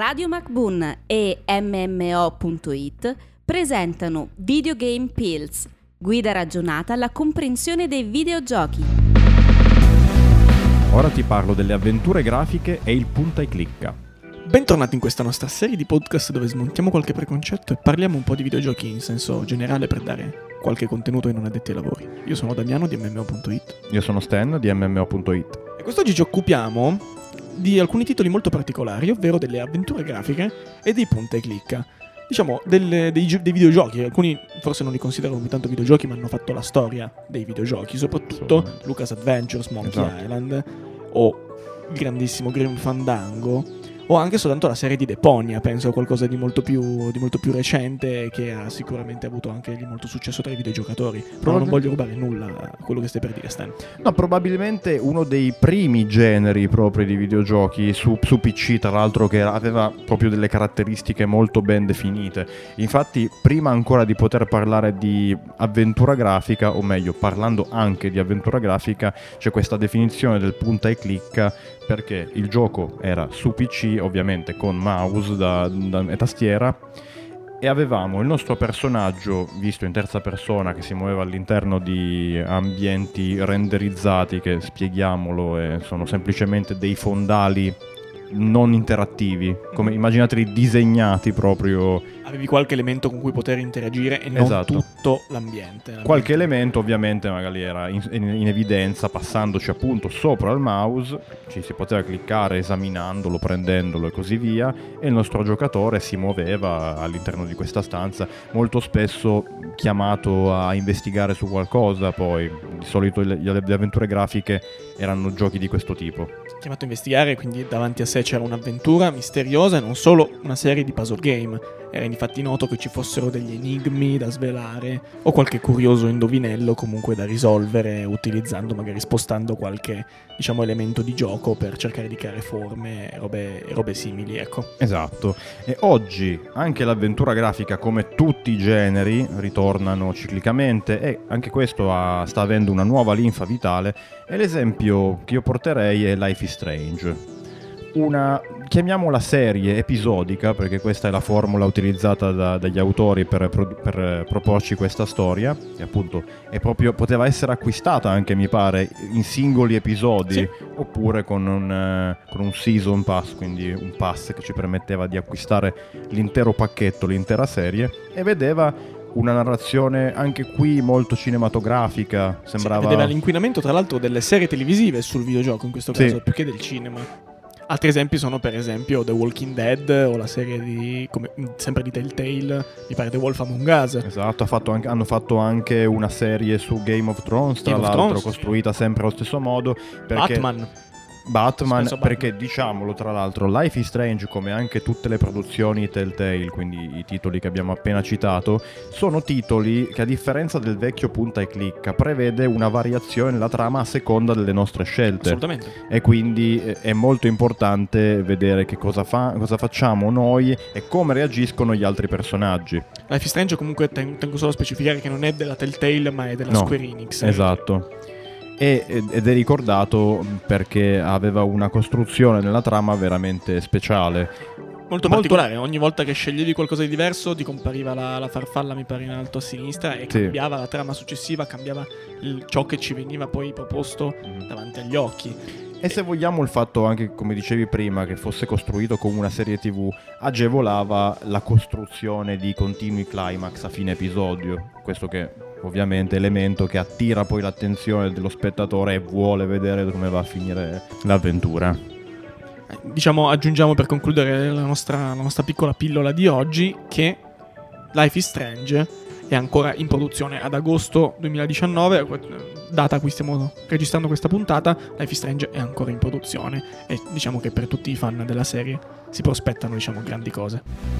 Radio MacBoon e MMO.it presentano Videogame Pills, guida ragionata alla comprensione dei videogiochi. Ora ti parlo delle avventure grafiche e il punta e clicca. Bentornati in questa nostra serie di podcast dove smontiamo qualche preconcetto e parliamo un po' di videogiochi in senso generale per dare qualche contenuto ai non addetti ai lavori. Io sono Damiano di MMO.it Io sono Stan di MMO.it. e quest'oggi ci occupiamo di alcuni titoli molto particolari, ovvero delle avventure grafiche e dei punta e clicca. Diciamo delle- dei, dei videogiochi, alcuni forse non li considerano come tanto videogiochi, ma hanno fatto la storia dei videogiochi, soprattutto. Lucas Adventures, Monkey Esatto. Island o il grandissimo Grim Fandango o anche soltanto la serie di Deponia, penso a qualcosa di molto più, di molto più recente che ha sicuramente avuto anche di molto successo tra i videogiocatori. Però non voglio rubare nulla a quello che stai per dire, Stan. No, probabilmente uno dei primi generi propri di videogiochi su, su PC, tra l'altro che aveva proprio delle caratteristiche molto ben definite. Infatti, prima ancora di poter parlare di avventura grafica, o meglio, parlando anche di avventura grafica, c'è questa definizione del punta e clicca perché il gioco era su PC, ovviamente con mouse da- da- e tastiera, e avevamo il nostro personaggio visto in terza persona che si muoveva all'interno di ambienti renderizzati che spieghiamolo sono semplicemente dei fondali non interattivi, come immaginateli disegnati proprio Avevi qualche elemento con cui poter interagire e non Esatto. tutto l'ambiente. Qualche elemento ovviamente magari era in, in- in evidenza passandoci appunto sopra il mouse, ci si poteva cliccare esaminandolo, prendendolo e così via e il nostro giocatore si muoveva all'interno di questa stanza, molto spesso chiamato a investigare su qualcosa, poi di solito le, le avventure grafiche erano giochi di questo tipo. Chiamato a investigare, quindi davanti a sé c'era un'avventura misteriosa e non solo una serie di puzzle game. Era infatti noto che ci fossero degli enigmi da svelare o qualche curioso indovinello comunque da risolvere utilizzando, magari spostando qualche, diciamo, elemento di gioco per cercare di creare forme e robe, robe simili, ecco. Esatto, e oggi anche l'avventura grafica come tutti i generi ritornano ciclicamente e anche questo ha- sta avendo una nuova linfa vitale e l'esempio che io porterei è Life is Strange. Una, chiamiamola serie episodica, perché questa è la formula utilizzata da- dagli autori per, per, proporci questa storia, che appunto è proprio, poteva essere acquistata anche, mi pare, in singoli episodi, Sì. oppure con un, con un season pass, quindi un pass che ci permetteva di acquistare l'intero pacchetto, l'intera serie, e vedeva una narrazione anche qui molto cinematografica, sembrava... Si vedeva l'inquinamento, tra l'altro, delle serie televisive sul videogioco in questo Sì. caso, più che del cinema. Altri esempi sono per esempio The Walking Dead o la serie di, come- sempre di Telltale, mi pare The Wolf Among Us. Esatto, fatto anche- hanno fatto anche una serie su Game of Thrones, tra Game l'altro, Thrones. costruita sempre allo stesso modo. Perché Batman. Batman, Batman. perché diciamolo tra l'altro, Life is Strange, come anche tutte le produzioni Telltale, quindi i titoli che abbiamo appena citato, sono titoli che a differenza del vecchio punta e clicca prevede una variazione nella trama a seconda delle nostre scelte. Assolutamente. E quindi eh, è molto importante vedere che cosa, fa- cosa facciamo noi e come reagiscono gli altri personaggi. Life is Strange comunque ten- tengo solo a specificare che non è della Telltale ma è della No, Square Enix. Esatto. Ed è ricordato perché aveva una costruzione nella trama veramente speciale. Molto Molto- particolare, ogni volta che sceglievi qualcosa di diverso ti compariva la, la farfalla mi pare in alto a sinistra e Sì. cambiava la trama successiva, cambiava il- ciò che ci veniva poi proposto davanti agli occhi. E se vogliamo il fatto anche, come dicevi prima, che fosse costruito come una serie tv, agevolava la costruzione di continui climax a fine episodio. Questo che ovviamente elemento che attira poi l'attenzione dello spettatore e vuole vedere come va a finire l'avventura. Diciamo, aggiungiamo per concludere la nostra, la nostra piccola pillola di oggi che Life is Strange è ancora in produzione ad agosto 2019, que- data a cui stiamo registrando questa puntata. Life is Strange è ancora in produzione e diciamo che per tutti i fan della serie si prospettano diciamo, grandi cose.